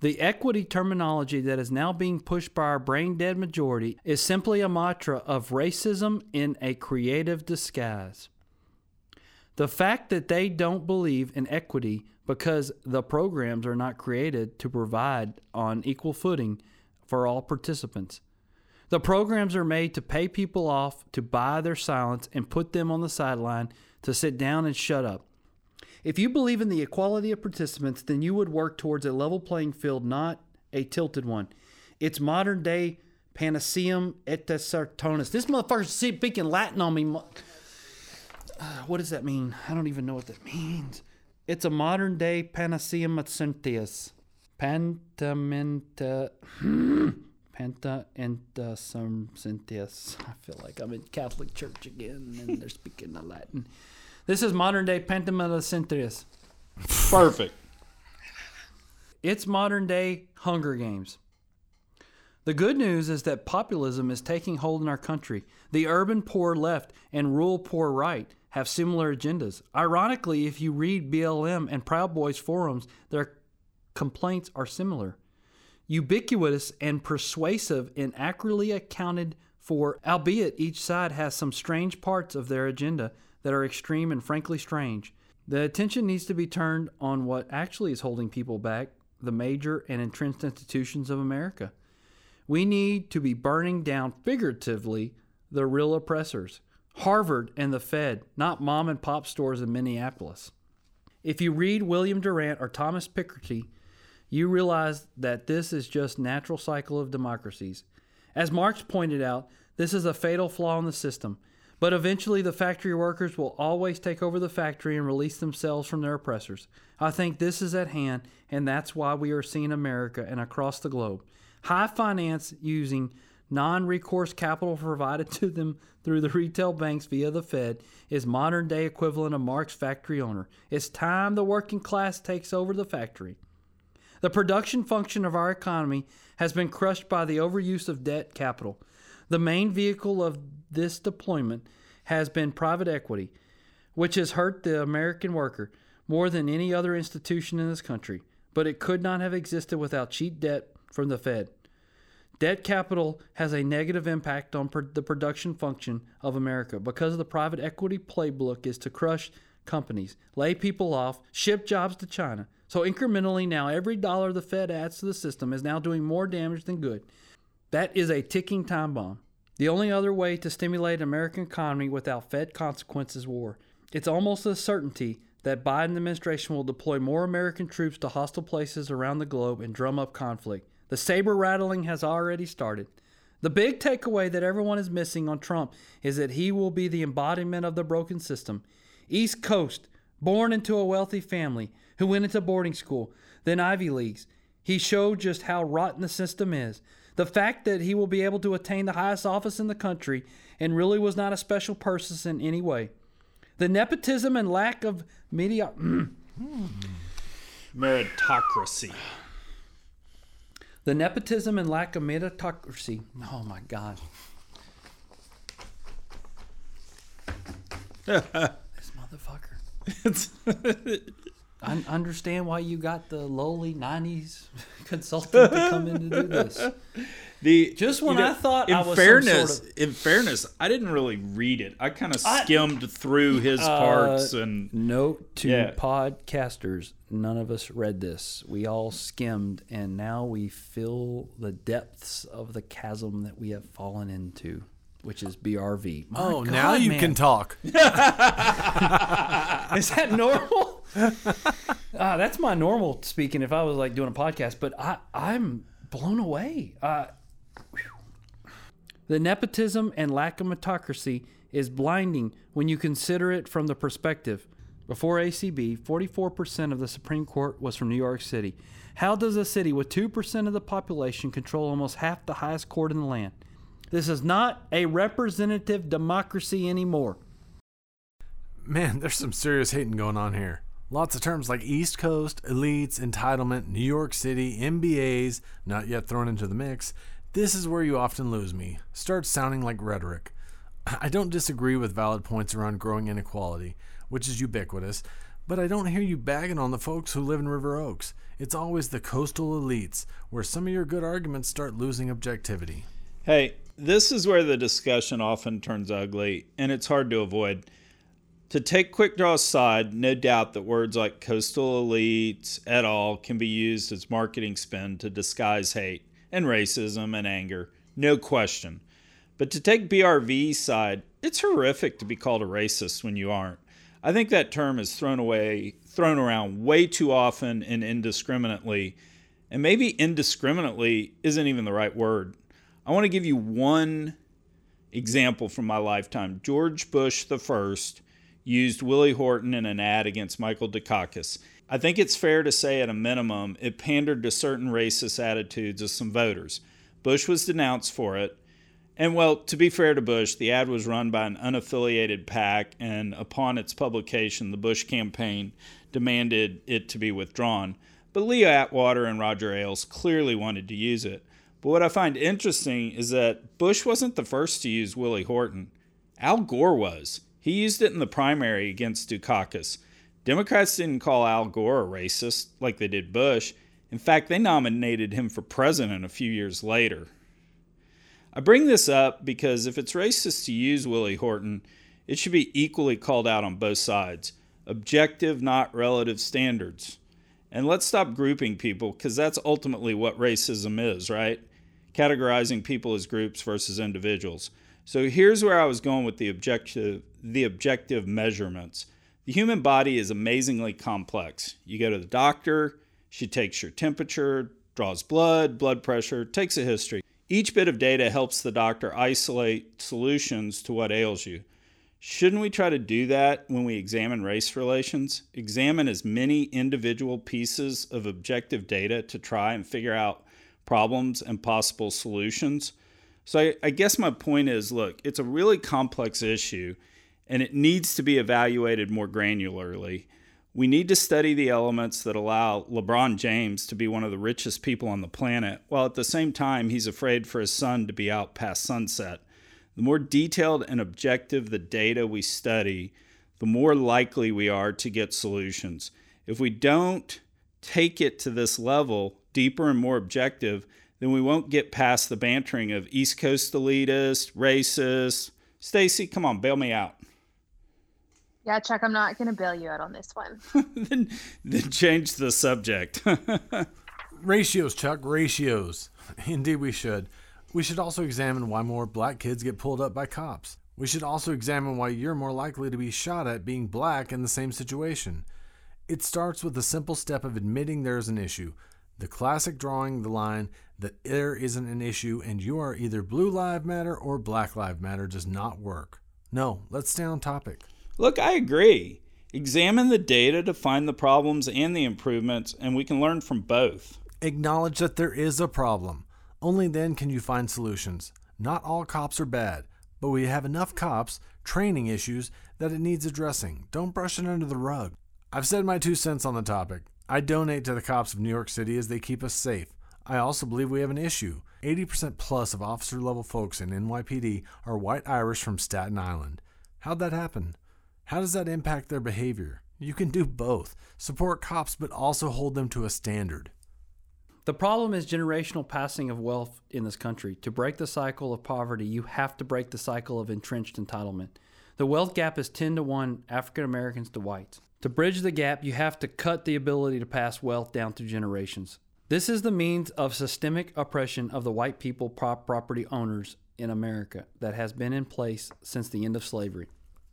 The equity terminology that is now being pushed by our brain dead majority is simply a mantra of racism in a creative disguise. The fact that they don't believe in equity because the programs are not created to provide on equal footing for all participants. The programs are made to pay people off to buy their silence and put them on the sideline to sit down and shut up. If you believe in the equality of participants, then you would work towards a level playing field, not a tilted one. It's modern day Panaceum et Sartonis. This motherfucker's speaking Latin on me. Uh, what does that mean? I don't even know what that means. It's a modern day Panaceum et Cynthius. Pantamenta. Panta and some Cynthius. I feel like I'm in Catholic Church again and they're speaking the Latin. This is modern day Pentamenta Cynthius. Perfect. It's modern day Hunger Games. The good news is that populism is taking hold in our country. The urban poor left and rural poor right have similar agendas. Ironically, if you read BLM and Proud Boys forums, their complaints are similar. Ubiquitous and persuasive and accurately accounted for, albeit each side has some strange parts of their agenda that are extreme and frankly strange. The attention needs to be turned on what actually is holding people back the major and entrenched institutions of America. We need to be burning down figuratively the real oppressors. Harvard and the Fed, not mom and pop stores in Minneapolis. If you read William Durant or Thomas Piketty, you realize that this is just natural cycle of democracies. As Marx pointed out, this is a fatal flaw in the system. But eventually, the factory workers will always take over the factory and release themselves from their oppressors. I think this is at hand, and that's why we are seeing America and across the globe. High finance using non recourse capital provided to them through the retail banks via the Fed is modern day equivalent of Marx factory owner. It's time the working class takes over the factory. The production function of our economy has been crushed by the overuse of debt capital. The main vehicle of this deployment has been private equity, which has hurt the American worker more than any other institution in this country. But it could not have existed without cheap debt from the Fed. Debt capital has a negative impact on per- the production function of America because the private equity playbook is to crush companies, lay people off, ship jobs to China. So incrementally now every dollar the Fed adds to the system is now doing more damage than good. That is a ticking time bomb. The only other way to stimulate American economy without Fed consequences is war. It's almost a certainty that Biden administration will deploy more American troops to hostile places around the globe and drum up conflict. The saber rattling has already started. The big takeaway that everyone is missing on Trump is that he will be the embodiment of the broken system. East Coast, born into a wealthy family, who went into boarding school, then Ivy Leagues. He showed just how rotten the system is. The fact that he will be able to attain the highest office in the country and really was not a special person in any way. The nepotism and lack of media. Meritocracy. The nepotism and lack of meritocracy. Oh my God. this motherfucker. I understand why you got the lowly '90s consultant to come in to do this. The Just when you know, I thought in I was some fairness, sort in fairness, I didn't really read it. I kind of I- skimmed through his parts and Note to Yeah. podcasters: none of us read this. We all skimmed, and now we feel the depths of the chasm that we have fallen into, which is BRV. My Oh, God, now you man. can talk. Is that normal? uh, that's my normal speaking if I was like doing a podcast, but I, I'm blown away. Uh, whew. The nepotism and lack of meritocracy is blinding when you consider it from the perspective. Before ACB, 44% of the Supreme Court was from New York City. How does a city with 2% of the population control almost half the highest court in the land? This is not a representative democracy anymore. Man, there's some serious hating going on here. Lots of terms like East Coast, elites, entitlement, New York City, MBAs, not yet thrown into the mix. This is where you often lose me. Starts sounding like rhetoric. I don't disagree with valid points around growing inequality, which is ubiquitous, but I don't hear you bagging on the folks who live in River Oaks. It's always the coastal elites where some of your good arguments start losing objectivity. Hey, this is where the discussion often turns ugly, and it's hard to avoid. To take Quickdraw's side, no doubt that words like coastal elites et al. can be used as marketing spin to disguise hate and racism and anger, no question. But to take BRV's side, it's horrific to be called a racist when you aren't. I think that term is thrown away, thrown around way too often and indiscriminately, and maybe indiscriminately isn't even the right word. I want to give you one example from my lifetime. George Bush the first used Willie Horton in an ad against Michael Dukakis. I think it's fair to say, at a minimum, it pandered to certain racist attitudes of some voters. Bush was denounced for it. And well, to be fair to Bush, the ad was run by an unaffiliated PAC, and upon its publication, the Bush campaign demanded it to be withdrawn. But Lee Atwater and Roger Ailes clearly wanted to use it. But what I find interesting is that Bush wasn't the first to use Willie Horton. Al Gore was. He used it in the primary against Dukakis. Democrats didn't call Al Gore a racist like they did Bush. In fact, they nominated him for president a few years later. I bring this up because if it's racist to use Willie Horton, it should be equally called out on both sides. Objective, not relative standards. And let's stop grouping people because that's ultimately what racism is, right? Categorizing people as groups versus individuals. So here's where I was going with the objective the objective measurements. The human body is amazingly complex. You go to the doctor, she takes your temperature, draws blood, blood pressure, takes a history. Each bit of data helps the doctor isolate solutions to what ails you. Shouldn't we try to do that when we examine race relations? Examine as many individual pieces of objective data to try and figure out problems and possible solutions. So, I, I, guess my point is look, it's a really complex issue and it needs to be evaluated more granularly. We need to study the elements that allow LeBron James to be one of the richest people on the planet, while at the same time he's afraid for his son to be out past sunset. The more detailed and objective the data we study, the more likely we are to get solutions. If we don't take it to this level, deeper and more objective, then we won't get past the bantering of East Coast elitists, racists. Stacy, come on, bail me out. Yeah, Chuck, I'm not going to bail you out on this one. then, then change the subject. ratios, Chuck, ratios. Indeed, we should. We should also examine why more black kids get pulled up by cops. We should also examine why you're more likely to be shot at being black in the same situation. It starts with the simple step of admitting there is an issue, the classic drawing the line that there isn't an issue and you are either Blue Live Matter or Black Live Matter does not work. No, let's stay on topic. Look, I agree. Examine the data to find the problems and the improvements, and we can learn from both. Acknowledge that there is a problem. Only then can you find solutions. Not all cops are bad, but we have enough cops, training issues, that it needs addressing. Don't brush it under the rug. I've said my two cents on the topic. I donate to the cops of New York City as they keep us safe. I also believe we have an issue. 80% plus of officer level folks in NYPD are white Irish from Staten Island. How'd that happen? How does that impact their behavior? You can do both support cops, but also hold them to a standard. The problem is generational passing of wealth in this country. To break the cycle of poverty, you have to break the cycle of entrenched entitlement. The wealth gap is 10 to 1 African Americans to whites. To bridge the gap, you have to cut the ability to pass wealth down through generations. This is the means of systemic oppression of the white people property owners in America that has been in place since the end of slavery.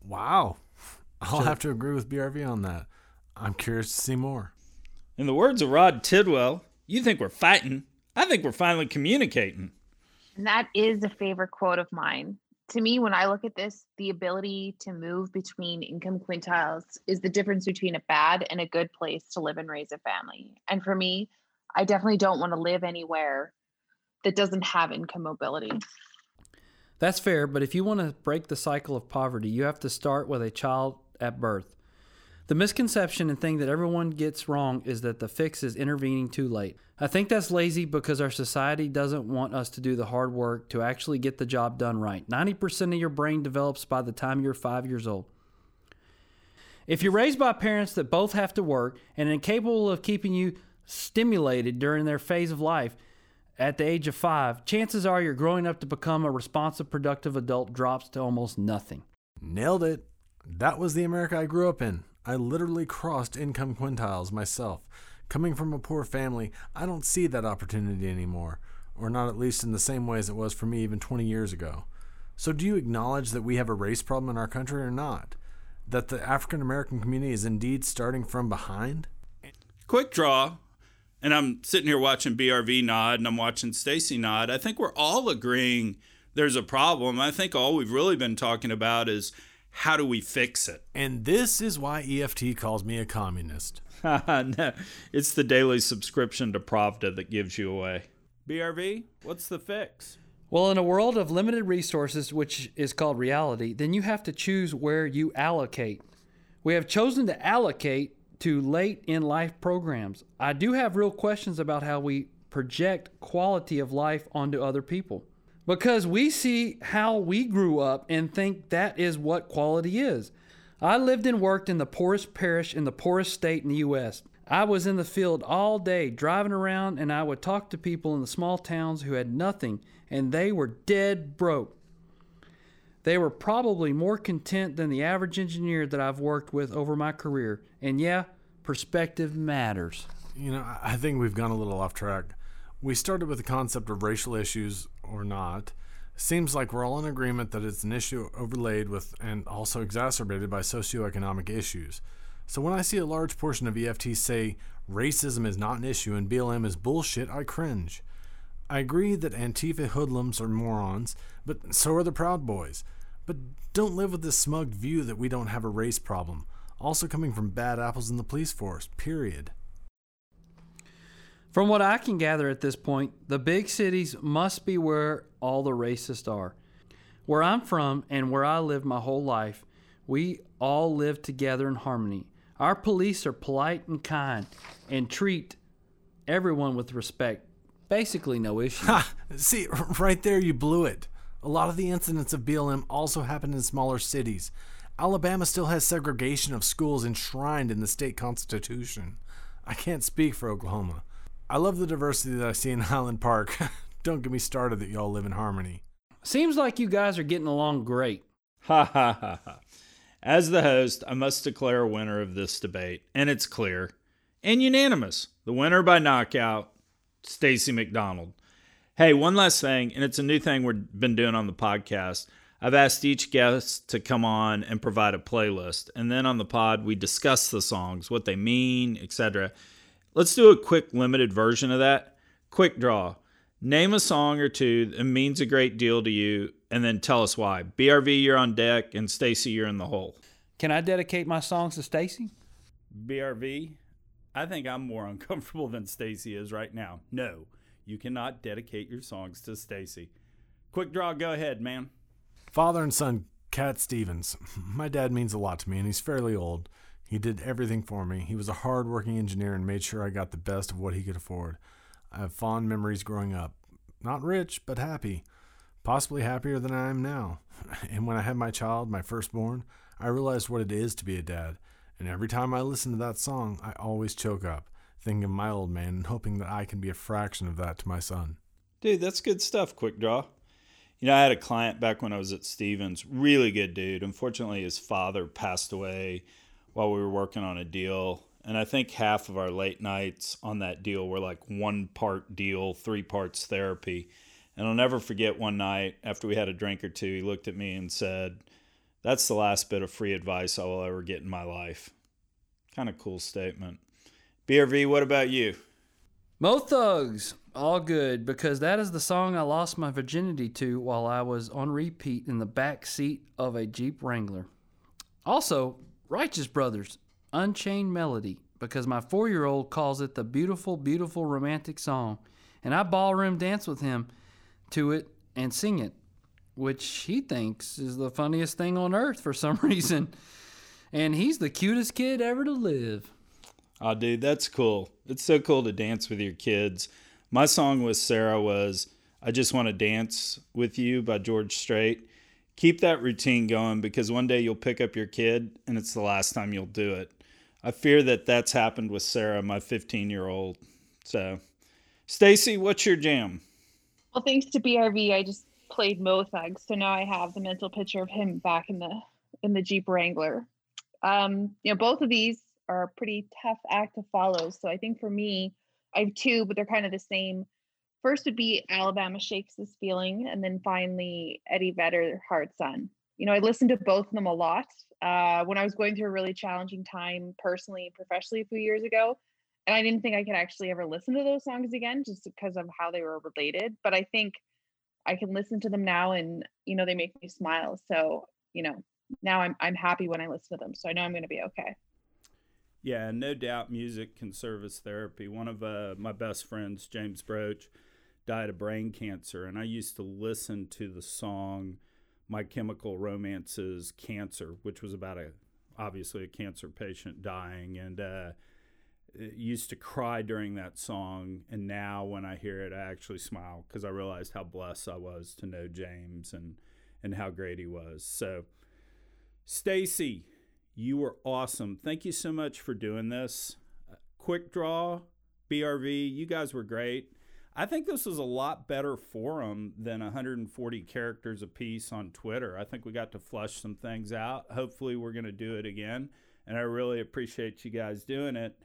Wow. I'll have to agree with BRV on that. I'm curious to see more. In the words of Rod Tidwell, you think we're fighting. I think we're finally communicating. And that is a favorite quote of mine. To me, when I look at this, the ability to move between income quintiles is the difference between a bad and a good place to live and raise a family. And for me, I definitely don't want to live anywhere that doesn't have income mobility. That's fair, but if you want to break the cycle of poverty, you have to start with a child at birth. The misconception and thing that everyone gets wrong is that the fix is intervening too late. I think that's lazy because our society doesn't want us to do the hard work to actually get the job done right. 90% of your brain develops by the time you're five years old. If you're raised by parents that both have to work and incapable of keeping you stimulated during their phase of life at the age of five, chances are you're growing up to become a responsive, productive adult drops to almost nothing. Nailed it. That was the America I grew up in. I literally crossed income quintiles myself. Coming from a poor family, I don't see that opportunity anymore, or not at least in the same way as it was for me even 20 years ago. So, do you acknowledge that we have a race problem in our country or not? That the African American community is indeed starting from behind? Quick draw, and I'm sitting here watching BRV nod and I'm watching Stacy nod. I think we're all agreeing there's a problem. I think all we've really been talking about is how do we fix it? And this is why EFT calls me a communist. no, it's the daily subscription to Pravda that gives you away. BRV, what's the fix? Well, in a world of limited resources, which is called reality, then you have to choose where you allocate. We have chosen to allocate to late in life programs. I do have real questions about how we project quality of life onto other people because we see how we grew up and think that is what quality is. I lived and worked in the poorest parish in the poorest state in the U.S. I was in the field all day driving around and I would talk to people in the small towns who had nothing and they were dead broke. They were probably more content than the average engineer that I've worked with over my career. And yeah, perspective matters. You know, I think we've gone a little off track. We started with the concept of racial issues or not, Seems like we're all in agreement that it's an issue overlaid with and also exacerbated by socioeconomic issues. So when I see a large portion of EFT say racism is not an issue and BLM is bullshit, I cringe. I agree that Antifa hoodlums are morons, but so are the Proud Boys. But don't live with this smug view that we don't have a race problem, also coming from bad apples in the police force, period. From what I can gather at this point, the big cities must be where all the racists are. Where I'm from and where I lived my whole life, we all live together in harmony. Our police are polite and kind and treat everyone with respect. Basically, no issue. Ha! See, right there, you blew it. A lot of the incidents of BLM also happen in smaller cities. Alabama still has segregation of schools enshrined in the state constitution. I can't speak for Oklahoma. I love the diversity that I see in Highland Park. Don't get me started that y'all live in harmony. Seems like you guys are getting along great. Ha ha ha ha. As the host, I must declare a winner of this debate, and it's clear and unanimous. The winner by knockout, Stacy McDonald. Hey, one last thing, and it's a new thing we've been doing on the podcast. I've asked each guest to come on and provide a playlist, and then on the pod we discuss the songs, what they mean, etc. Let's do a quick limited version of that. Quick draw. Name a song or two that means a great deal to you, and then tell us why. BRV, you're on deck, and Stacy, you're in the hole. Can I dedicate my songs to Stacy? BRV, I think I'm more uncomfortable than Stacy is right now. No, you cannot dedicate your songs to Stacy. Quick draw, go ahead, man. Father and son, Cat Stevens. My dad means a lot to me, and he's fairly old. He did everything for me. He was a hard working engineer and made sure I got the best of what he could afford. I have fond memories growing up. Not rich, but happy. Possibly happier than I am now. And when I had my child, my firstborn, I realized what it is to be a dad. And every time I listen to that song, I always choke up, thinking of my old man and hoping that I can be a fraction of that to my son. Dude, that's good stuff, Quick Draw. You know, I had a client back when I was at Stevens, really good dude. Unfortunately, his father passed away while we were working on a deal. And I think half of our late nights on that deal were like one part deal, three parts therapy. And I'll never forget one night after we had a drink or two, he looked at me and said, That's the last bit of free advice I will ever get in my life. Kind of cool statement. BRV, what about you? Mo Thugs, all good, because that is the song I lost my virginity to while I was on repeat in the back seat of a Jeep Wrangler. Also, Righteous Brothers, Unchained Melody, because my four year old calls it the beautiful, beautiful romantic song. And I ballroom dance with him to it and sing it, which he thinks is the funniest thing on earth for some reason. And he's the cutest kid ever to live. Oh, dude, that's cool. It's so cool to dance with your kids. My song with Sarah was I Just Want to Dance with You by George Strait. Keep that routine going because one day you'll pick up your kid and it's the last time you'll do it. I fear that that's happened with Sarah, my 15 year old. So, Stacy, what's your jam? Well, thanks to BRV, I just played Mo Thugs, so now I have the mental picture of him back in the in the Jeep Wrangler. Um, you know, both of these are a pretty tough act to follow. So I think for me, I have two, but they're kind of the same. First would be Alabama Shakes This Feeling, and then finally Eddie Vedder, Hard Sun. You know, I listened to both of them a lot uh, when I was going through a really challenging time personally and professionally a few years ago. And I didn't think I could actually ever listen to those songs again just because of how they were related. But I think I can listen to them now and, you know, they make me smile. So, you know, now I'm I'm happy when I listen to them. So I know I'm going to be okay. Yeah, no doubt music can serve as therapy. One of uh, my best friends, James Broach, died of brain cancer, and I used to listen to the song My Chemical Romance's Cancer, which was about a obviously a cancer patient dying, and uh, used to cry during that song. And now when I hear it, I actually smile because I realized how blessed I was to know James and and how great he was. So, Stacy, you were awesome. Thank you so much for doing this. Uh, quick draw, BRV, you guys were great. I think this was a lot better forum than 140 characters a piece on Twitter. I think we got to flush some things out. Hopefully, we're going to do it again. And I really appreciate you guys doing it.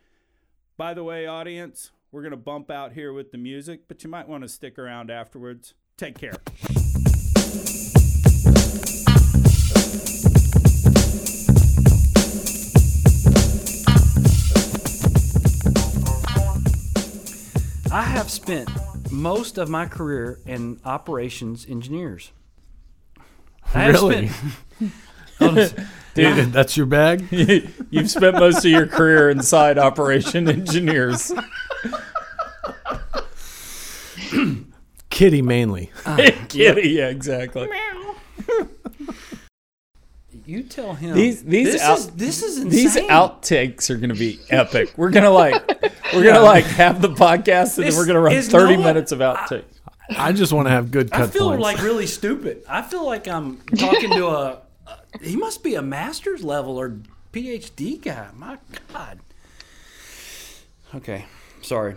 By the way, audience, we're going to bump out here with the music, but you might want to stick around afterwards. Take care. I have spent most of my career in operations engineers. I have Really? spent- oh, Dude, that's your bag? You've spent most of your career inside operation engineers. Kitty mainly. Kitty, yeah, exactly. You tell him. These- these this out- is this is insane. These outtakes are going to be epic. We're gonna like, we're gonna like have the podcast, and then we're gonna run thirty you know what? minutes of outtakes. I just want to have good cut I feel points. like really stupid. I feel like I'm talking to a. He must be a master's level or PhD guy. My God. Okay, sorry.